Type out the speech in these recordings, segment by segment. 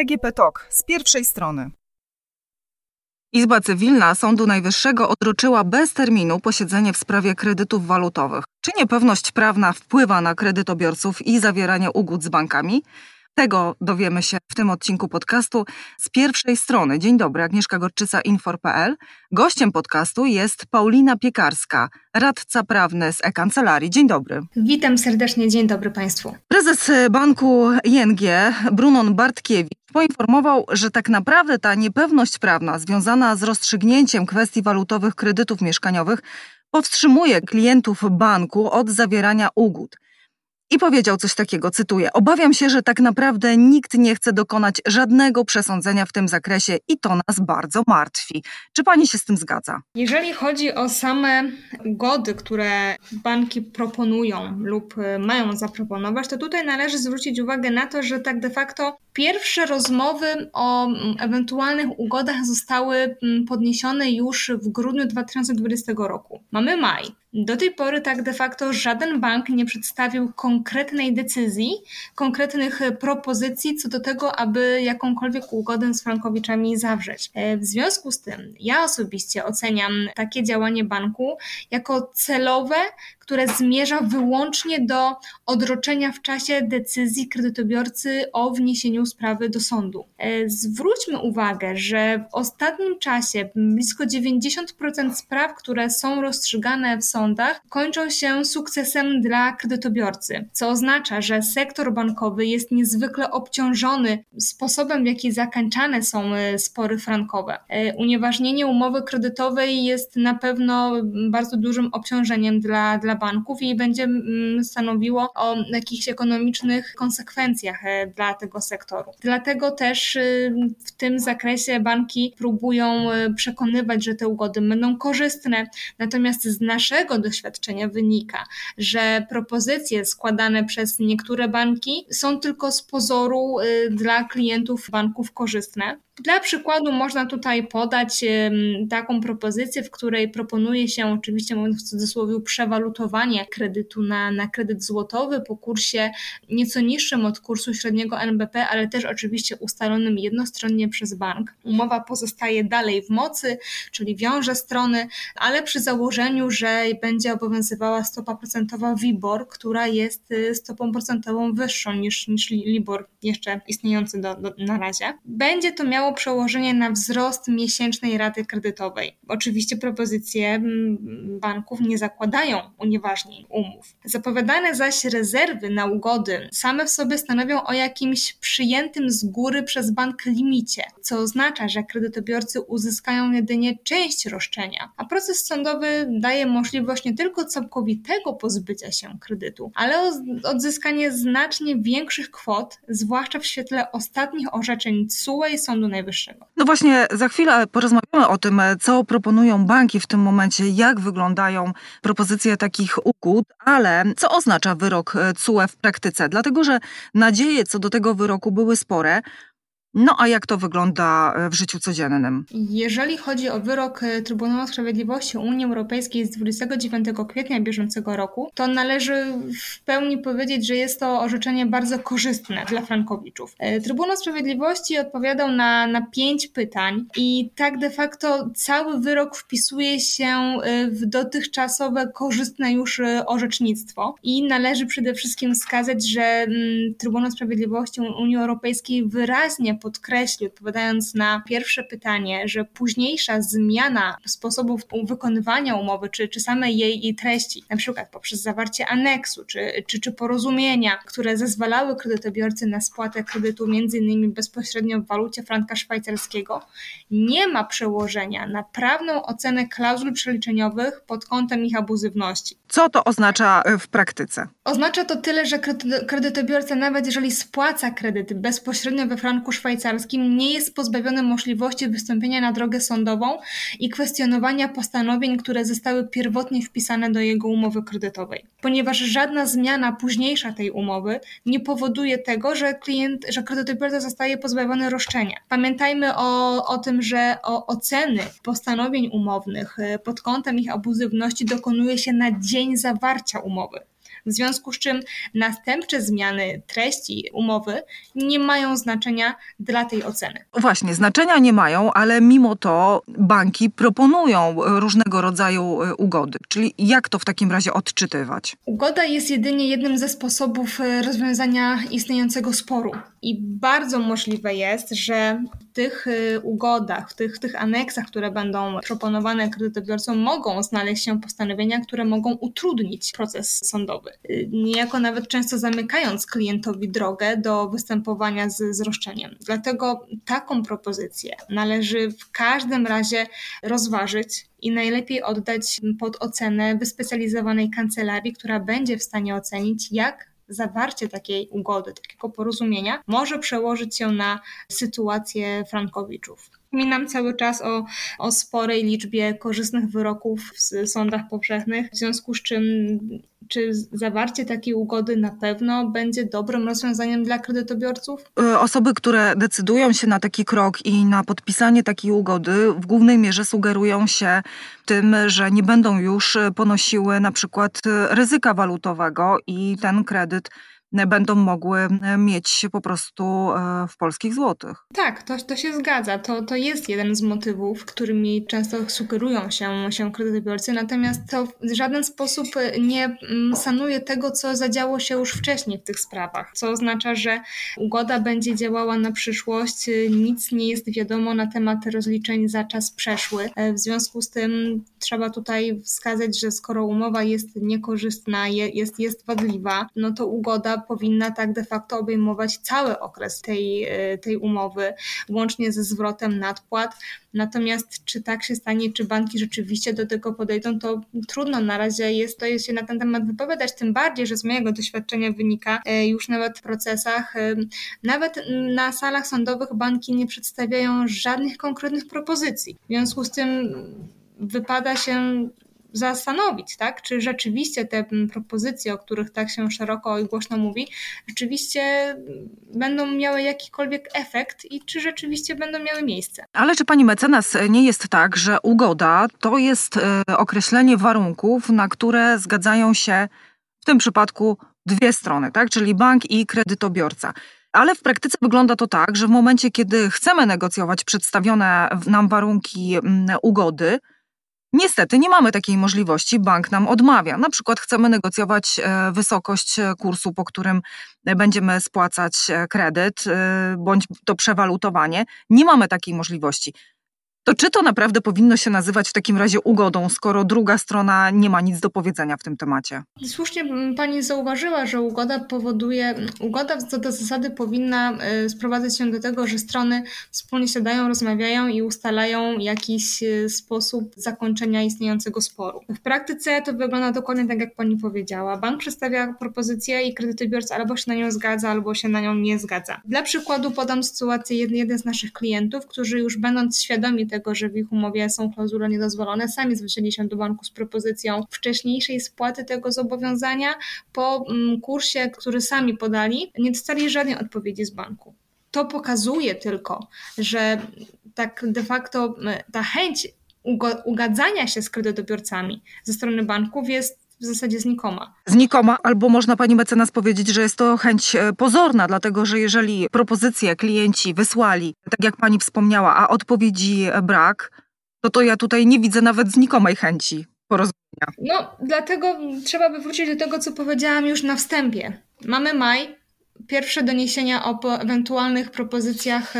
DGP TOK z pierwszej strony. Izba Cywilna Sądu Najwyższego odroczyła bez terminu posiedzenie w sprawie kredytów walutowych. Czy niepewność prawna wpływa na kredytobiorców i zawieranie ugód z bankami? Tego dowiemy się w tym odcinku podcastu z pierwszej strony. Dzień dobry, Agnieszka Gorczyca, Infor.pl. Gościem podcastu jest Paulina Piekarska, radca prawny z e-kancelarii. Dzień dobry. Witam serdecznie, dzień dobry Państwu. Prezes banku ING, Brunon Bartkiewicz, poinformował, że tak naprawdę ta niepewność prawna związana z rozstrzygnięciem kwestii walutowych kredytów mieszkaniowych powstrzymuje klientów banku od zawierania ugód. I powiedział coś takiego, cytuję: Obawiam się, że tak naprawdę nikt nie chce dokonać żadnego przesądzenia w tym zakresie i to nas bardzo martwi. Czy pani się z tym zgadza? Jeżeli chodzi o same ugody, które banki proponują lub mają zaproponować, to tutaj należy zwrócić uwagę na to, że tak de facto pierwsze rozmowy o mm, ewentualnych ugodach zostały mm, podniesione już w grudniu 2020 roku. Mamy maj. Do tej pory tak de facto żaden bank nie przedstawił konkretnej decyzji, konkretnych propozycji co do tego, aby jakąkolwiek ugodę z frankowiczami zawrzeć. E, w związku z tym ja osobiście oceniam takie działanie banku jako celowe, które zmierza wyłącznie do odroczenia w czasie decyzji kredytobiorcy o wniesieniu sprawy do sądu. E, zwróćmy uwagę, że w ostatnim czasie blisko 90% spraw, które są rozstrzygane w sądach, kończą się sukcesem dla kredytobiorcy, co oznacza, że sektor bankowy jest niezwykle obciążony sposobem, w jaki zakańczane są e, spory frankowe. E, unieważnienie umowy kredytowej jest na pewno bardzo dużym obciążeniem dla, dla banków i będzie mm, stanowiło o jakichś ekonomicznych konsekwencjach dla tego Dlatego też y, w tym zakresie banki próbują y, przekonywać, że te ugody będą korzystne. Natomiast z naszego doświadczenia wynika, że propozycje składane przez niektóre banki są tylko z pozoru y, dla klientów banków korzystne. Dla przykładu można tutaj podać taką propozycję, w której proponuje się, oczywiście mówiąc w cudzysłowie, przewalutowanie kredytu na, na kredyt złotowy po kursie nieco niższym od kursu średniego NBP, ale też oczywiście ustalonym jednostronnie przez bank. Umowa pozostaje dalej w mocy, czyli wiąże strony, ale przy założeniu, że będzie obowiązywała stopa procentowa WIBOR, która jest y, stopą procentową wyższą niż, niż LIBOR jeszcze istniejący do, do, na razie. Będzie to miało przełożenie na wzrost miesięcznej raty kredytowej. Oczywiście propozycje mm, banków nie zakładają unieważnień umów. Zapowiadane zaś rezerwy na ugody same w sobie stanowią o jakimś przyjętym z góry przez bank limicie, co oznacza, że kredytobiorcy uzyskają jedynie część roszczenia, a proces sądowy daje możliwość nie tylko całkowitego pozbycia się kredytu, ale odzyskanie znacznie większych kwot, zwłaszcza w świetle ostatnich orzeczeń TSUE i Sądu Najwyższego. No właśnie, za chwilę porozmawiamy o tym, co proponują banki w tym momencie, jak wyglądają propozycje takich ugód, ale co oznacza wyrok TSUE w praktyce? Dlatego, że nadzieje co do tego wyroku były spore, no a jak to wygląda e, w życiu codziennym? Jeżeli chodzi o wyrok e, Trybunału Sprawiedliwości Unii Europejskiej z 29 kwietnia bieżącego roku, to należy w pełni powiedzieć, że jest to orzeczenie bardzo korzystne dla frankowiczów. E, Trybunał Sprawiedliwości odpowiadał na, na pięć pytań i tak de facto cały wyrok wpisuje się w dotychczasowe korzystne już orzecznictwo i należy przede wszystkim wskazać, że mm, Trybunał Sprawiedliwości Unii Europejskiej wyraźnie podkreślił, odpowiadając na pierwsze pytanie, że późniejsza zmiana sposobów wykonywania umowy, czy, czy samej jej, jej treści, na przykład poprzez zawarcie aneksu, czy, czy, czy porozumienia, które zezwalały kredytobiorcy na spłatę kredytu między innymi bezpośrednio w walucie franka szwajcarskiego, nie ma przełożenia na prawną ocenę klauzul przeliczeniowych pod kątem ich abuzywności. Co to oznacza w praktyce? Oznacza to tyle, że kredytobiorca, nawet jeżeli spłaca kredyt bezpośrednio we franku szwajcarskim, szwajcarskim nie jest pozbawiony możliwości wystąpienia na drogę sądową i kwestionowania postanowień, które zostały pierwotnie wpisane do jego umowy kredytowej. Ponieważ żadna zmiana późniejsza tej umowy nie powoduje tego, że klient, że kredytobiorca zostaje pozbawiony roszczenia. Pamiętajmy o, o tym, że o oceny postanowień umownych e, pod kątem ich abuzywności dokonuje się na dzień zawarcia umowy. W związku z czym następcze zmiany treści umowy nie mają znaczenia dla tej oceny. Właśnie, znaczenia nie mają, ale mimo to banki proponują różnego rodzaju e, ugody. Czyli jak to w takim razie odczytywać? Ugoda jest jedynie jednym ze sposobów e, rozwiązania istniejącego sporu. I bardzo możliwe jest, że w tych e, ugodach, w tych, w tych aneksach, które będą proponowane kredytobiorcom, mogą znaleźć się postanowienia, które mogą utrudnić proces sądowy. Niejako nawet często zamykając klientowi drogę do występowania z, z roszczeniem. Dlatego taką propozycję należy w każdym razie rozważyć i najlepiej oddać pod ocenę wyspecjalizowanej kancelarii, która będzie w stanie ocenić, jak zawarcie takiej ugody, takiego porozumienia może przełożyć się na sytuację frankowiczów. Wspominam cały czas o, o sporej liczbie korzystnych wyroków w sądach powszechnych, w związku z czym czy zawarcie takiej ugody na pewno będzie dobrym rozwiązaniem dla kredytobiorców? E, osoby, które decydują się na taki krok i na podpisanie takiej ugody, w głównej mierze sugerują się tym, że nie będą już ponosiły na przykład ryzyka walutowego i ten kredyt będą mogły mieć po prostu e, w polskich złotych. Tak, to, to się zgadza. To, to jest jeden z motywów, którymi często sugerują się, się kredytobiorcy, natomiast to w żaden sposób nie mm, sanuje tego, co zadziało się już wcześniej w tych sprawach, co oznacza, że ugoda będzie działała na przyszłość, nic nie jest wiadomo na temat rozliczeń za czas przeszły. E, w związku z tym trzeba tutaj wskazać, że skoro umowa jest niekorzystna, jest, jest wadliwa, no to ugoda powinna tak de facto obejmować cały okres tej, e, tej umowy, łącznie ze zwrotem nadpłat. Natomiast czy tak się stanie, czy banki rzeczywiście do tego podejdą, to trudno na razie jest to się na ten temat wypowiadać, tym bardziej, że z mojego doświadczenia wynika e, już nawet w procesach, e, nawet na salach sądowych banki nie przedstawiają żadnych konkretnych propozycji. W związku z tym wypada się zastanowić, tak, czy rzeczywiście te propozycje, o których tak się szeroko i głośno mówi, rzeczywiście będą miały jakikolwiek efekt i czy rzeczywiście będą miały miejsce. Ale czy pani mecenas nie jest tak, że ugoda to jest e, określenie warunków, na które zgadzają się w tym przypadku dwie strony, tak, czyli bank i kredytobiorca. Ale w praktyce wygląda to tak, że w momencie, kiedy chcemy negocjować przedstawione nam warunki ugody, Niestety nie mamy takiej możliwości, bank nam odmawia. Na przykład chcemy negocjować e, wysokość e, kursu, po którym e, będziemy spłacać kredyt, bądź to przewalutowanie. Nie mamy takiej możliwości. To czy to naprawdę powinno się nazywać w takim razie ugodą, skoro druga strona nie ma nic do powiedzenia w tym temacie? Słusznie pani zauważyła, że ugoda powoduje, ugoda co do zasady powinna y, sprowadzać się do tego, że strony wspólnie siadają, rozmawiają i ustalają jakiś y, sposób zakończenia istniejącego sporu. W praktyce to wygląda dokładnie tak, jak pani powiedziała. Bank przedstawia propozycję i kredytobiorca albo się na nią zgadza, albo się na nią nie zgadza. Dla przykładu podam sytuację jeden z naszych klientów, którzy już będąc świadomi tego, że w ich umowie są klauzule niedozwolone, sami zwrócili się do banku z propozycją wcześniejszej spłaty tego zobowiązania. Po mm, kursie, który sami podali, nie dostali żadnej odpowiedzi z banku. To pokazuje tylko, że tak de facto ta chęć ugadzania się z kredytobiorcami ze strony banków jest w zasadzie znikoma. Znikoma, albo można pani mecenas powiedzieć, że jest to chęć e, pozorna, dlatego że jeżeli propozycje klienci wysłali, tak jak pani wspomniała, a odpowiedzi brak, to to ja tutaj nie widzę nawet znikomej chęci porozumienia. No, dlatego trzeba by wrócić do tego, co powiedziałam już na wstępie. Mamy maj, Pierwsze doniesienia o ewentualnych propozycjach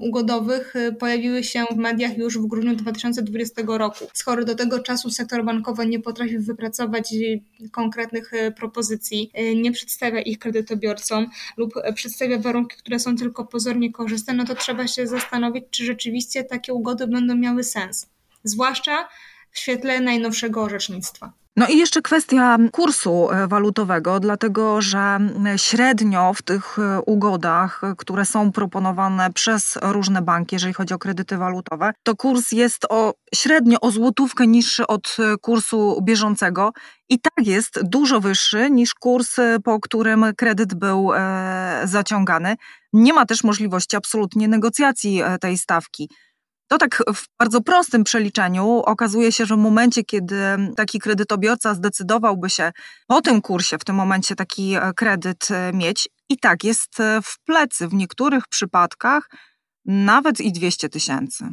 ugodowych y, pojawiły się w mediach już w grudniu 2020 roku. Skoro do tego czasu sektor bankowy nie potrafił wypracować y, konkretnych y, propozycji, nie przedstawia ich kredytobiorcom lub przedstawia warunki, które są tylko pozornie korzystne, no to trzeba się zastanowić, czy rzeczywiście takie ugody będą miały sens. Zwłaszcza w świetle najnowszego orzecznictwa. No i jeszcze kwestia kursu e, walutowego, dlatego że średnio w tych e, ugodach, e, które są proponowane przez różne banki, jeżeli chodzi o kredyty walutowe, to kurs jest o średnio o złotówkę niższy od kursu bieżącego i tak jest dużo wyższy niż kurs, po którym kredyt był zaciągany. Nie ma też możliwości absolutnie negocjacji tej stawki. To tak w bardzo prostym przeliczeniu okazuje się, że w momencie, kiedy taki kredytobiorca zdecydowałby się po tym kursie w tym momencie taki e, kredyt e, mieć, i tak jest e, w plecy w niektórych przypadkach nawet i 200 tysięcy.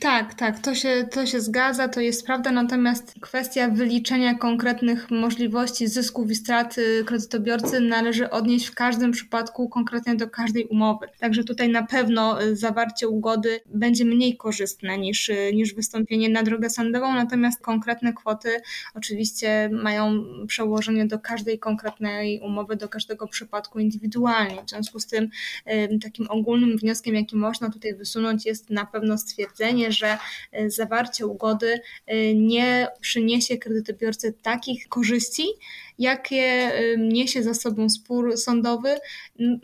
Tak, tak, to się, to się zgadza, to jest prawda, natomiast kwestia wyliczenia konkretnych możliwości zysków i strat kredytobiorcy należy odnieść w każdym przypadku konkretnie do każdej umowy. Także tutaj na pewno y, zawarcie ugody będzie mniej korzystne niż, y, niż wystąpienie na drogę sądową, natomiast konkretne kwoty oczywiście mają przełożenie do każdej konkretnej umowy, do każdego przypadku indywidualnie. W związku z tym y, takim ogólnym wnioskiem, jaki można tutaj wysunąć jest na pewno stwierdzenie, że e, zawarcie ugody e, nie przyniesie kredytobiorcy takich korzyści, jakie niesie za sobą spór sądowy.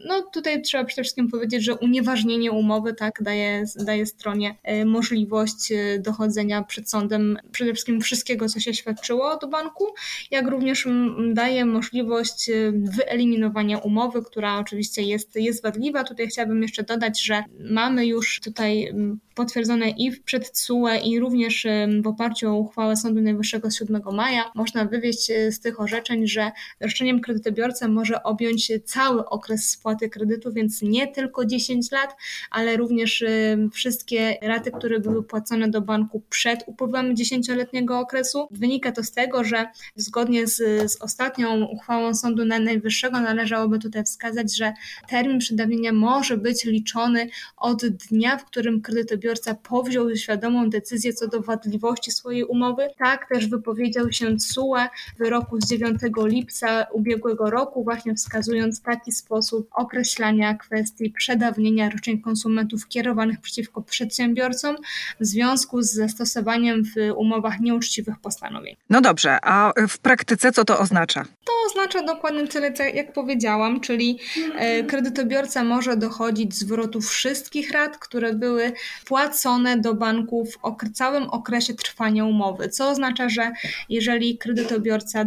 No tutaj trzeba przede wszystkim powiedzieć, że unieważnienie umowy tak daje, daje stronie e, możliwość dochodzenia przed sądem przede wszystkim wszystkiego, co się świadczyło do banku, jak również daje możliwość wyeliminowania umowy, która oczywiście jest, jest wadliwa. Tutaj chciałabym jeszcze dodać, że mamy już tutaj potwierdzone i przed TSUE i również w oparciu o uchwałę Sądu Najwyższego z 7 maja można wywieźć z tych orzeczeń, że roszczeniem kredytobiorcę może objąć cały okres spłaty kredytu, więc nie tylko 10 lat, ale również wszystkie raty, które były płacone do banku przed upływem 10-letniego okresu. Wynika to z tego, że zgodnie z, z ostatnią uchwałą Sądu Najwyższego należałoby tutaj wskazać, że termin przedawnienia może być liczony od dnia, w którym kredytobiorca powziął świadomą decyzję co do wadliwości swojej umowy. Tak też wypowiedział się CUE w wyroku z 9 lipca ubiegłego roku, właśnie wskazując taki sposób określania kwestii przedawnienia roszczeń konsumentów kierowanych przeciwko przedsiębiorcom w związku z zastosowaniem w umowach nieuczciwych postanowień. No dobrze, a w praktyce co to oznacza? Oznacza dokładnie tyle, jak powiedziałam, czyli e, kredytobiorca może dochodzić zwrotu wszystkich rat, które były płacone do banku w całym okresie trwania umowy, co oznacza, że jeżeli kredytobiorca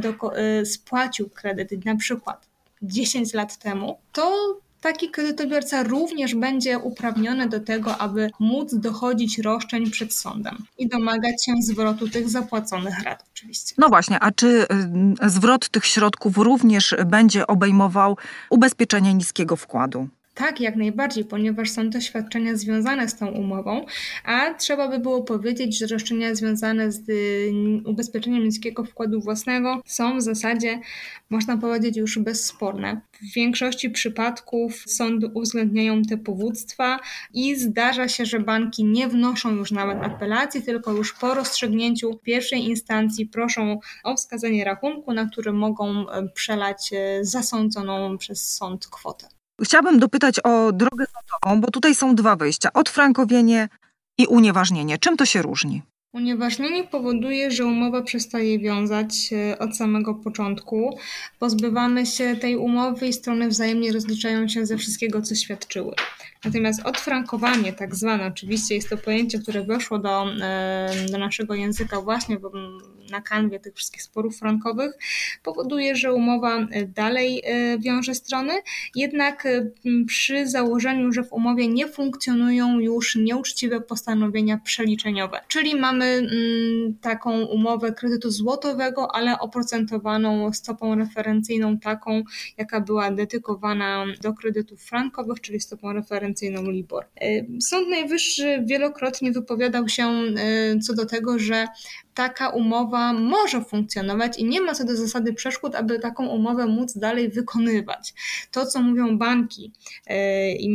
y, spłacił kredyt na przykład 10 lat temu, to taki kredytobiorca również będzie uprawniony do tego, aby móc dochodzić roszczeń przed sądem i domagać się zwrotu tych zapłaconych rat oczywiście. No właśnie, a czy y, zwrot tych środków również będzie obejmował ubezpieczenie niskiego wkładu? Tak, jak najbardziej, ponieważ są to świadczenia związane z tą umową, a trzeba by było powiedzieć, że roszczenia związane z y, ubezpieczeniem niskiego wkładu własnego są w zasadzie, można powiedzieć, już bezsporne. W większości przypadków sądy uwzględniają te powództwa i zdarza się, że banki nie wnoszą już nawet apelacji, tylko już po rozstrzygnięciu pierwszej instancji proszą o wskazanie rachunku, na który mogą e, przelać e, zasądzoną przez sąd kwotę. Chciałabym dopytać o drogę sądową, bo tutaj są dwa wyjścia: odfrankowienie i unieważnienie. Czym to się różni? Unieważnienie powoduje, że umowa przestaje wiązać od samego początku. Pozbywamy się tej umowy i strony wzajemnie rozliczają się ze wszystkiego, co świadczyły. Natomiast odfrankowanie, tak zwane, oczywiście jest to pojęcie, które weszło do, do naszego języka właśnie na kanwie tych wszystkich sporów frankowych, powoduje, że umowa dalej e, wiąże strony, jednak przy założeniu, że w umowie nie funkcjonują już nieuczciwe postanowienia przeliczeniowe. Czyli mamy taką umowę kredytu złotowego, ale oprocentowaną stopą referencyjną taką, jaka była dedykowana do kredytów frankowych, czyli stopą referencyjną LIBOR. E, Sąd Najwyższy wielokrotnie wypowiadał się e, co do tego, że taka umowa może funkcjonować i nie ma co do zasady przeszkód, aby taką umowę móc dalej wykonywać. To, co mówią banki e, i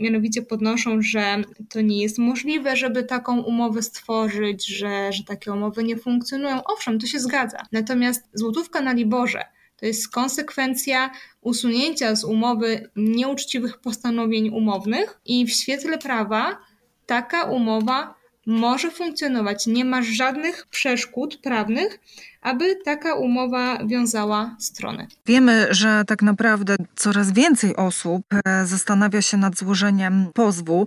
mianowicie podnoszą, że to nie jest możliwe, żeby taką umowę stworzyć, że, że takie umowy nie funkcjonują. Owszem, to się zgadza. Natomiast złotówka na Liborze to jest konsekwencja usunięcia z umowy nieuczciwych postanowień umownych i w świetle prawa taka umowa może funkcjonować. Nie ma żadnych przeszkód prawnych, aby taka umowa wiązała strony. Wiemy, że tak naprawdę coraz więcej osób e, zastanawia się nad złożeniem pozwu.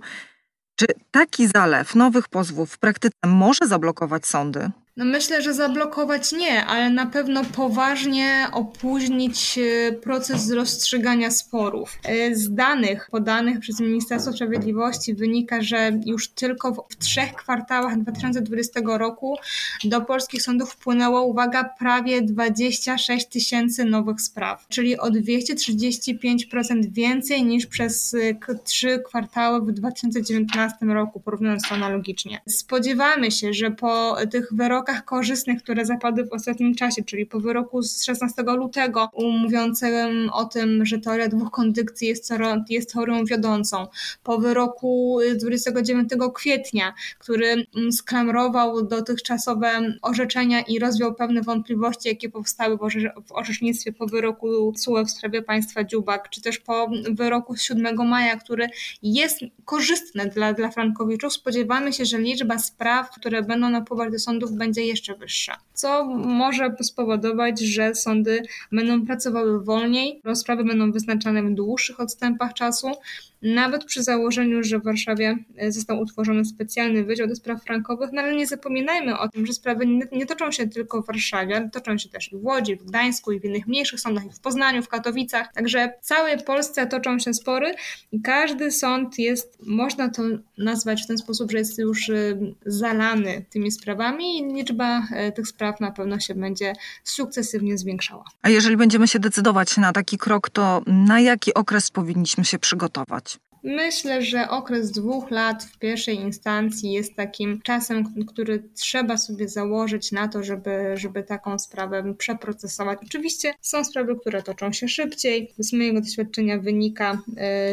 Czy taki zalew nowych pozwów w praktyce może zablokować sądy? No myślę, że zablokować nie, ale na pewno poważnie opóźnić e, proces rozstrzygania sporów. E, z danych podanych przez Ministerstwo Sprawiedliwości wynika, że już tylko w trzech kwartałach 2020 roku do polskich sądów wpłynęło, uwaga, prawie 26 tysięcy nowych spraw, czyli o 235% więcej niż przez e, trzy kwartały w 2019 roku, porównując to analogicznie. Spodziewamy się, że po tych wyrokach korzystnych, które zapadły w ostatnim czasie, czyli po wyroku z 16 lutego mówiącym o tym, że teoria dwóch kondykcji jest, jest teorią wiodącą, po wyroku 29 kwietnia, który sklamrował dotychczasowe orzeczenia i rozwiał pewne wątpliwości, jakie powstały w orzecznictwie po wyroku SUE w sprawie państwa Dziubak, czy też po wyroku z 7 maja, który jest korzystny dla, dla frankowiczów. Spodziewamy się, że liczba spraw, które będą napływać do sądów będzie jeszcze wyższa, co może spowodować, że sądy będą pracowały wolniej, rozprawy będą wyznaczane w dłuższych odstępach czasu, nawet przy założeniu, że w Warszawie e, został utworzony specjalny wydział do spraw frankowych, no ale nie zapominajmy o tym, że sprawy nie, nie toczą się tylko w Warszawie, ale toczą się też i w Łodzi, w Gdańsku i w innych mniejszych sądach, i w Poznaniu, w Katowicach. Także w całej Polsce toczą się spory i każdy sąd jest, można to nazwać w ten sposób, że jest już e, zalany tymi sprawami i liczba e, tych spraw na pewno się będzie sukcesywnie zwiększała. A jeżeli będziemy się decydować na taki krok, to na jaki okres powinniśmy się przygotować? Myślę, że okres dwóch lat w pierwszej instancji jest takim czasem, który trzeba sobie założyć na to, żeby, żeby taką sprawę przeprocesować. Oczywiście są sprawy, które toczą się szybciej. Z mojego doświadczenia wynika,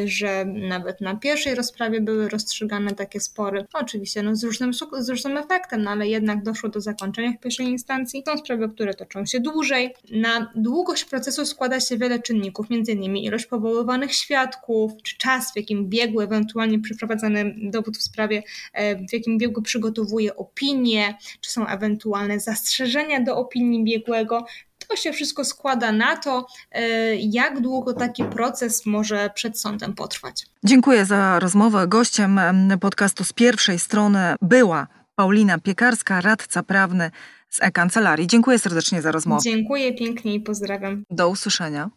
y, że nawet na pierwszej rozprawie były rozstrzygane takie spory. Oczywiście no, z, różnym, z różnym efektem, no, ale jednak doszło do zakończenia w pierwszej instancji. Są sprawy, które toczą się dłużej. Na długość procesu składa się wiele czynników, m.in. ilość powoływanych świadków, czy czas, w jakim biegu, ewentualnie przeprowadzany dowód w sprawie, e, w jakim biegu przygotowuje opinię, czy są ewentualne zastrzeżenia do opinii biegłego. To się wszystko składa na to, e, jak długo taki proces może przed sądem potrwać. Dziękuję za rozmowę. Gościem podcastu z pierwszej strony była Paulina Piekarska, radca prawny z e-kancelarii. Dziękuję serdecznie za rozmowę. Dziękuję pięknie i pozdrawiam. Do usłyszenia.